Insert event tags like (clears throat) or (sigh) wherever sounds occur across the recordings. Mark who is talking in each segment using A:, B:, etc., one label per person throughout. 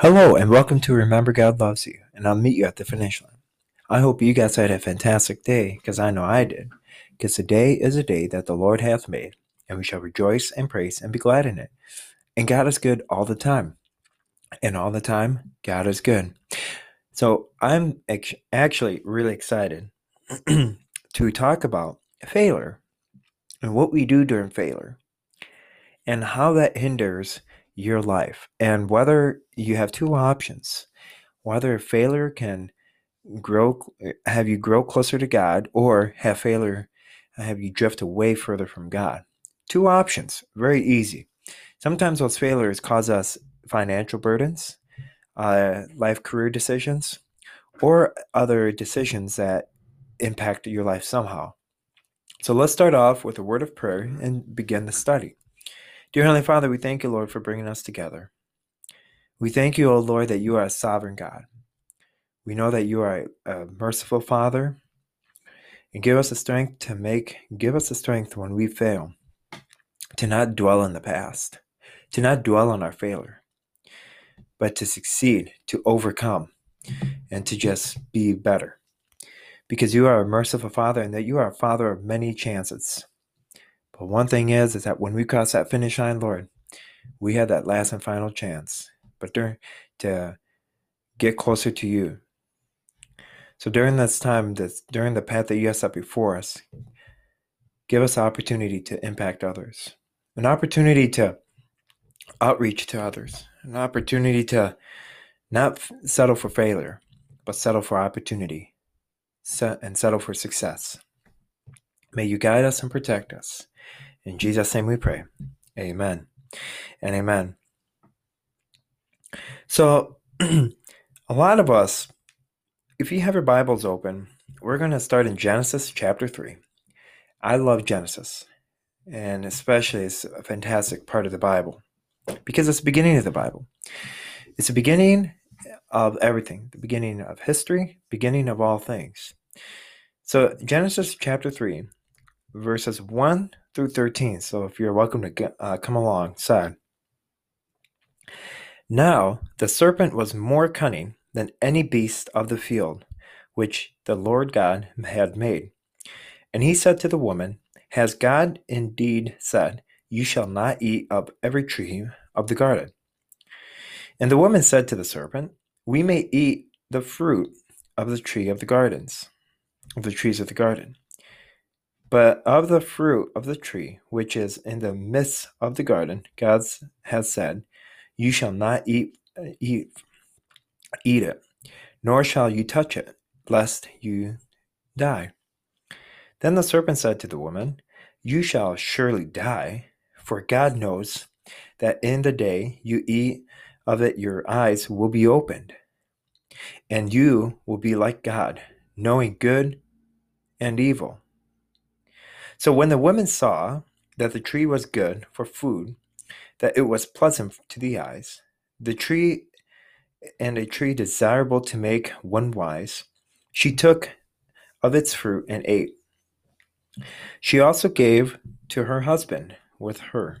A: Hello, and welcome to Remember God Loves You, and I'll meet you at the finish line. I hope you guys had a fantastic day, because I know I did. Because today is a day that the Lord hath made, and we shall rejoice and praise and be glad in it. And God is good all the time. And all the time, God is good. So I'm actually really excited (clears throat) to talk about failure and what we do during failure and how that hinders your life and whether you have two options whether failure can grow have you grow closer to god or have failure have you drift away further from god. Two options very easy. Sometimes those failures cause us financial burdens uh, life career decisions or other decisions that impact your life somehow. So let's start off with a word of prayer and begin the study Dear Heavenly Father, we thank you, Lord, for bringing us together. We thank you, O Lord, that you are a sovereign God. We know that you are a, a merciful Father, and give us the strength to make, give us the strength when we fail, to not dwell in the past, to not dwell on our failure, but to succeed, to overcome, and to just be better. Because you are a merciful Father, and that you are a Father of many chances. But one thing is, is that when we cross that finish line, Lord, we have that last and final chance. But during, to get closer to you. So during this time, this during the path that you have set before us, give us the opportunity to impact others, an opportunity to outreach to others, an opportunity to not settle for failure, but settle for opportunity, set and settle for success. May you guide us and protect us. In Jesus' name we pray. Amen and amen. So, (clears throat) a lot of us, if you have your Bibles open, we're going to start in Genesis chapter 3. I love Genesis, and especially it's a fantastic part of the Bible because it's the beginning of the Bible. It's the beginning of everything, the beginning of history, beginning of all things. So, Genesis chapter 3, verses 1 through 13. So if you're welcome to get, uh, come. Now the serpent was more cunning than any beast of the field which the Lord God had made. And he said to the woman, Has God indeed said, You shall not eat of every tree of the garden? And the woman said to the serpent, We may eat the fruit of the tree of the gardens, of the trees of the garden. But of the fruit of the tree which is in the midst of the garden, God has said, You shall not eat, uh, eat, eat it, nor shall you touch it, lest you die. Then the serpent said to the woman, You shall surely die, for God knows that in the day you eat of it, your eyes will be opened, and you will be like God, knowing good and evil. So when the woman saw that the tree was good for food, that it was pleasant to the eyes, the tree and a tree desirable to make one wise, she took of its fruit and ate. She also gave to her husband with her,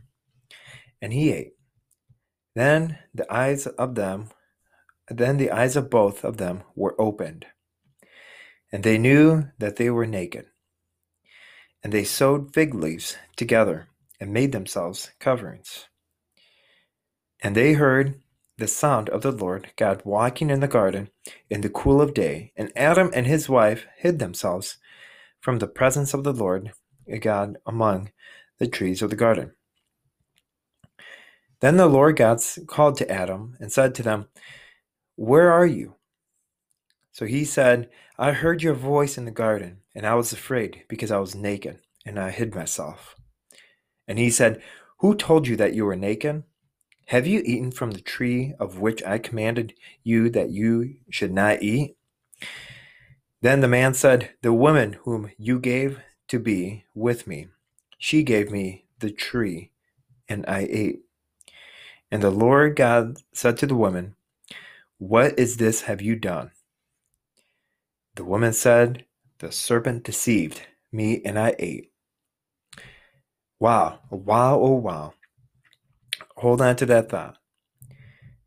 A: and he ate. Then the eyes of them, then the eyes of both of them were opened, and they knew that they were naked. And they sewed fig leaves together and made themselves coverings. And they heard the sound of the Lord God walking in the garden in the cool of day, and Adam and his wife hid themselves from the presence of the Lord God among the trees of the garden. Then the Lord God called to Adam and said to them, Where are you? So he said, I heard your voice in the garden, and I was afraid because I was naked, and I hid myself. And he said, Who told you that you were naked? Have you eaten from the tree of which I commanded you that you should not eat? Then the man said, The woman whom you gave to be with me, she gave me the tree, and I ate. And the Lord God said to the woman, What is this have you done? The woman said, The serpent deceived me and I ate. Wow, wow, oh wow. Hold on to that thought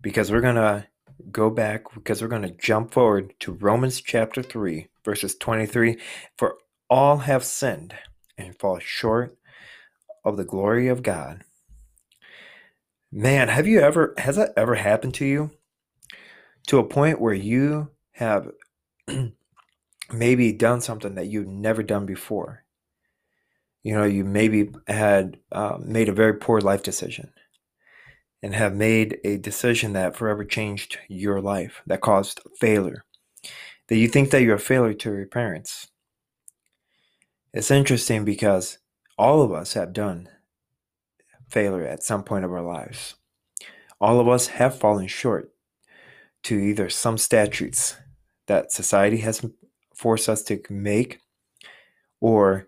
A: because we're going to go back because we're going to jump forward to Romans chapter 3, verses 23. For all have sinned and fall short of the glory of God. Man, have you ever, has that ever happened to you? To a point where you have (clears throat) maybe done something that you've never done before. You know, you maybe had uh, made a very poor life decision and have made a decision that forever changed your life, that caused failure, that you think that you're a failure to your parents. It's interesting because all of us have done failure at some point of our lives. All of us have fallen short to either some statutes that society has forced us to make or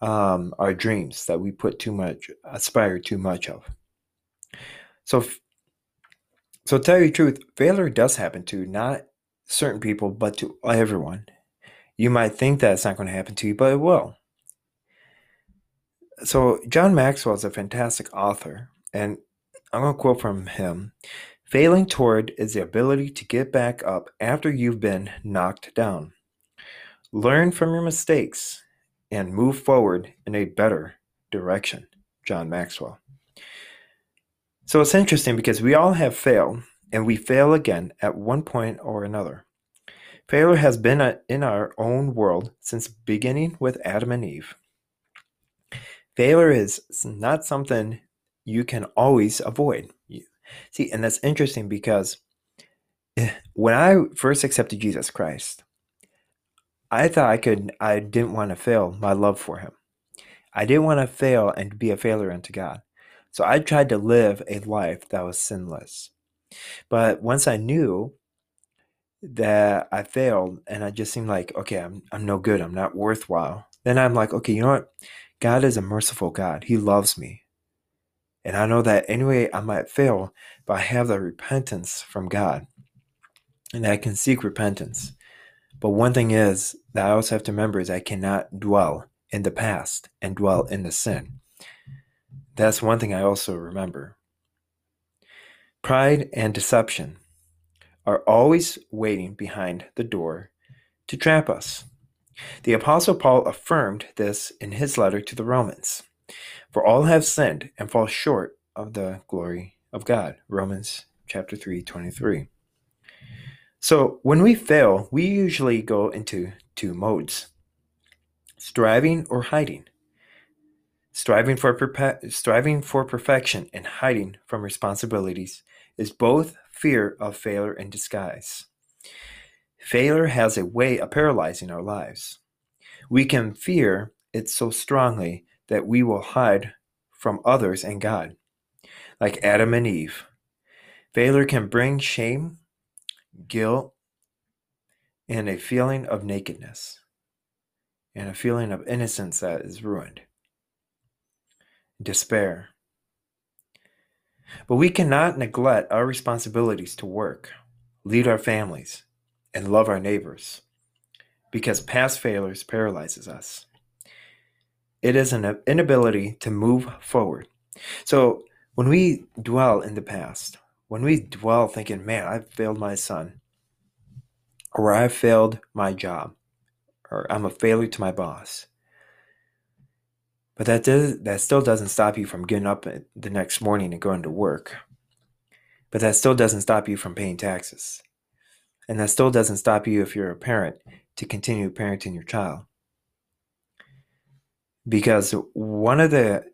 A: um, our dreams that we put too much, aspire too much of. So, so tell you the truth, failure does happen to not certain people, but to everyone. You might think that it's not going to happen to you, but it will. So John Maxwell is a fantastic author, and I'm going to quote from him. Failing forward is the ability to get back up after you've been knocked down. Learn from your mistakes and move forward in a better direction. John Maxwell. So it's interesting because we all have failed and we fail again at one point or another. Failure has been a, in our own world since beginning with Adam and Eve. Failure is not something you can always avoid. See, and that's interesting because eh, when I first accepted Jesus Christ, I thought I could I didn't want to fail my love for him. I didn't want to fail and be a failure unto God. So I tried to live a life that was sinless. But once I knew that I failed and I just seemed like, okay, I'm, I'm no good, I'm not worthwhile, then I'm like, okay, you know what? God is a merciful God. He loves me. And I know that anyway, I might fail, but I have the repentance from God. And I can seek repentance. But one thing is that I also have to remember is I cannot dwell in the past and dwell in the sin. That's one thing I also remember. Pride and deception are always waiting behind the door to trap us. The Apostle Paul affirmed this in his letter to the Romans. For all have sinned and fall short of the glory of God. Romans chapter 3, 23. So when we fail, we usually go into two modes striving or hiding. Striving for, perpe- striving for perfection and hiding from responsibilities is both fear of failure in disguise. Failure has a way of paralyzing our lives. We can fear it so strongly that we will hide from others and God, like Adam and Eve. Failure can bring shame, guilt, and a feeling of nakedness, and a feeling of innocence that is ruined despair. But we cannot neglect our responsibilities to work, lead our families, and love our neighbors because past failures paralyzes us. It is an inability to move forward. So when we dwell in the past, when we dwell thinking, man, I've failed my son, or I've failed my job, or I'm a failure to my boss, but that does that still doesn't stop you from getting up the next morning and going to work. But that still doesn't stop you from paying taxes. And that still doesn't stop you if you're a parent to continue parenting your child. Because one of the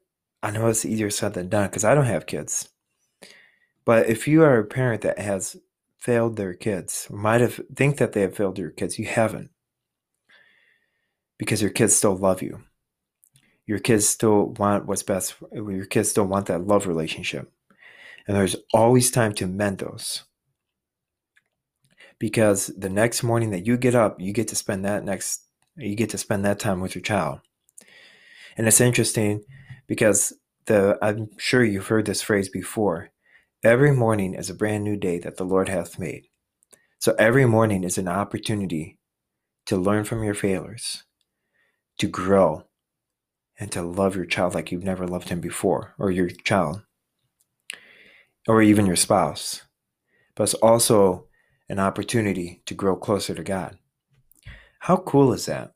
A: I know it's easier said than done because I don't have kids. But if you are a parent that has failed their kids, might have think that they have failed your kids, you haven't. Because your kids still love you. Your kids still want what's best your kids still want that love relationship. And there's always time to mend those. Because the next morning that you get up you get to spend that next you get to spend that time with your child. And it's interesting because the i'm sure you've heard this phrase before every morning is a brand new day that the lord hath made so every morning is an opportunity to learn from your failures to grow and to love your child like you've never loved him before, or your child, or even your spouse. but it's also an opportunity to grow closer to God. How cool is that?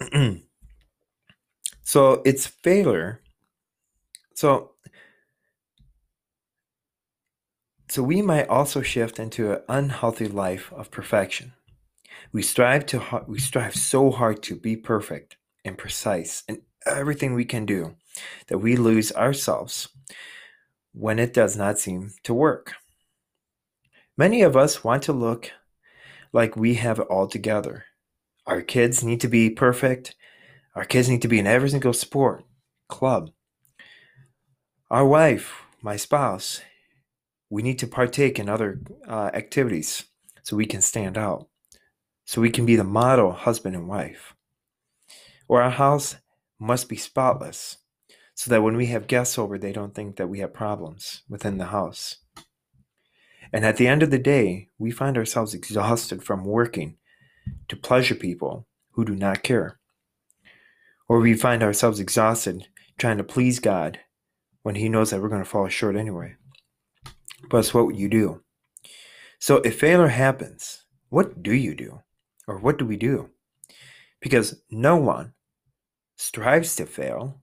A: (clears throat) so it's failure. So so we might also shift into an unhealthy life of perfection. We strive to we strive so hard to be perfect and precise in everything we can do that we lose ourselves when it does not seem to work. Many of us want to look like we have it all together. Our kids need to be perfect. Our kids need to be in every single sport, club. Our wife, my spouse, we need to partake in other uh, activities so we can stand out, so we can be the model husband and wife. Or our house must be spotless so that when we have guests over, they don't think that we have problems within the house. And at the end of the day, we find ourselves exhausted from working to pleasure people who do not care. Or we find ourselves exhausted trying to please God when He knows that we're going to fall short anyway. It's what you do. So if failure happens, what do you do? Or what do we do? Because no one strives to fail,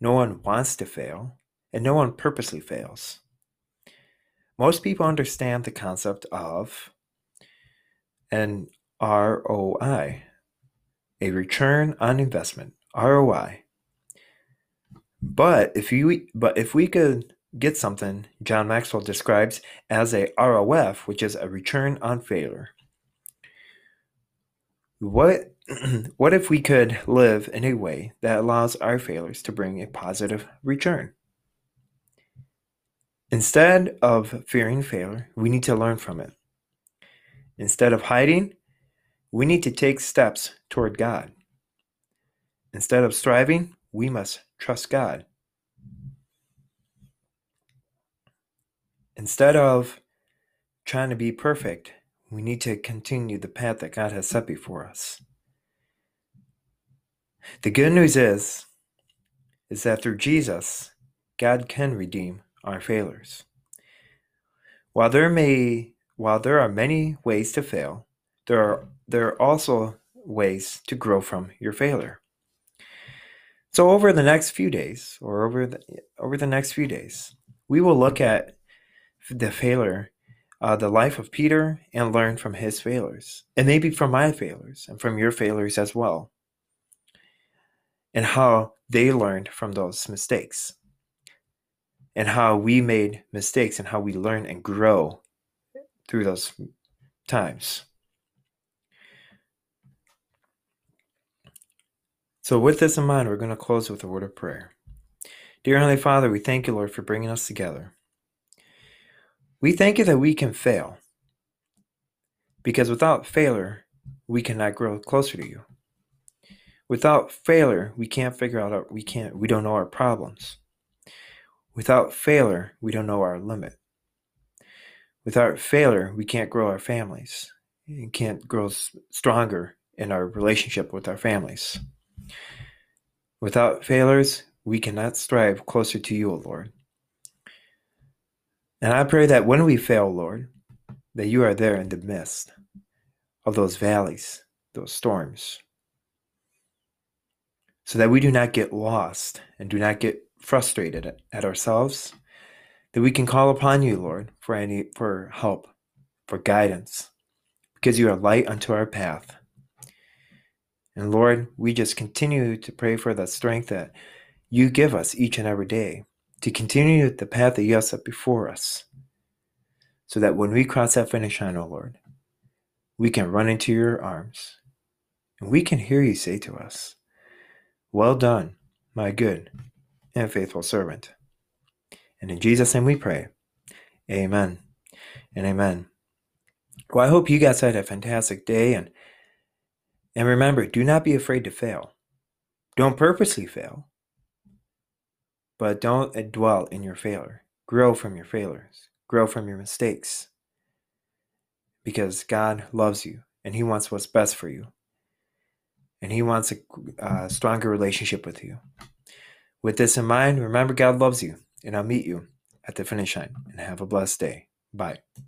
A: no one wants to fail, and no one purposely fails. Most people understand the concept of an ROI, a return on investment, ROI. But if you but if we could get something John Maxwell describes as a ROF, which is a return on failure. What (clears throat) what if we could live in a way that allows our failures to bring a positive return? Instead of fearing failure, we need to learn from it. Instead of hiding, we need to take steps toward God. Instead of striving, we must trust God. Instead of trying to be perfect, we need to continue the path that God has set before us. The good news is is that through Jesus, God can redeem our failures. While there may while there are many ways to fail, there are there are also ways to grow from your failure. So over the next few days or over the over the next few days, we will look at the failure, uh, the life of Peter, and learn from his failures, and maybe from my failures and from your failures as well, and how they learned from those mistakes and how we made mistakes and how we learn and grow through those times. So, with this in mind, we're going to close with a word of prayer. Dear Heavenly Father, we thank you, Lord, for bringing us together. We thank you that we can fail because without failure, we cannot grow closer to you. Without failure, we can't figure out our, we can't we don't know our problems. Without failure, we don't know our limit. Without failure, we can't grow our families and can't grow stronger in our relationship with our families. Without failures, we cannot strive closer to you, O Lord. And I pray that when we fail, Lord, that you are there in the midst of those valleys, those storms, so that we do not get lost and do not get frustrated at ourselves, that we can call upon you, Lord, for any for help, for guidance, because you are light unto our path. And Lord, we just continue to pray for the strength that you give us each and every day to continue the path that you have set before us, so that when we cross that finish line, O oh Lord, we can run into your arms and we can hear you say to us, Well done, my good and faithful servant. And in Jesus' name we pray. Amen and amen. Well, I hope you guys had a fantastic day and and remember, do not be afraid to fail. Don't purposely fail, but don't dwell in your failure. Grow from your failures, grow from your mistakes, because God loves you and He wants what's best for you. And He wants a uh, stronger relationship with you. With this in mind, remember God loves you, and I'll meet you at the finish line and have a blessed day. Bye.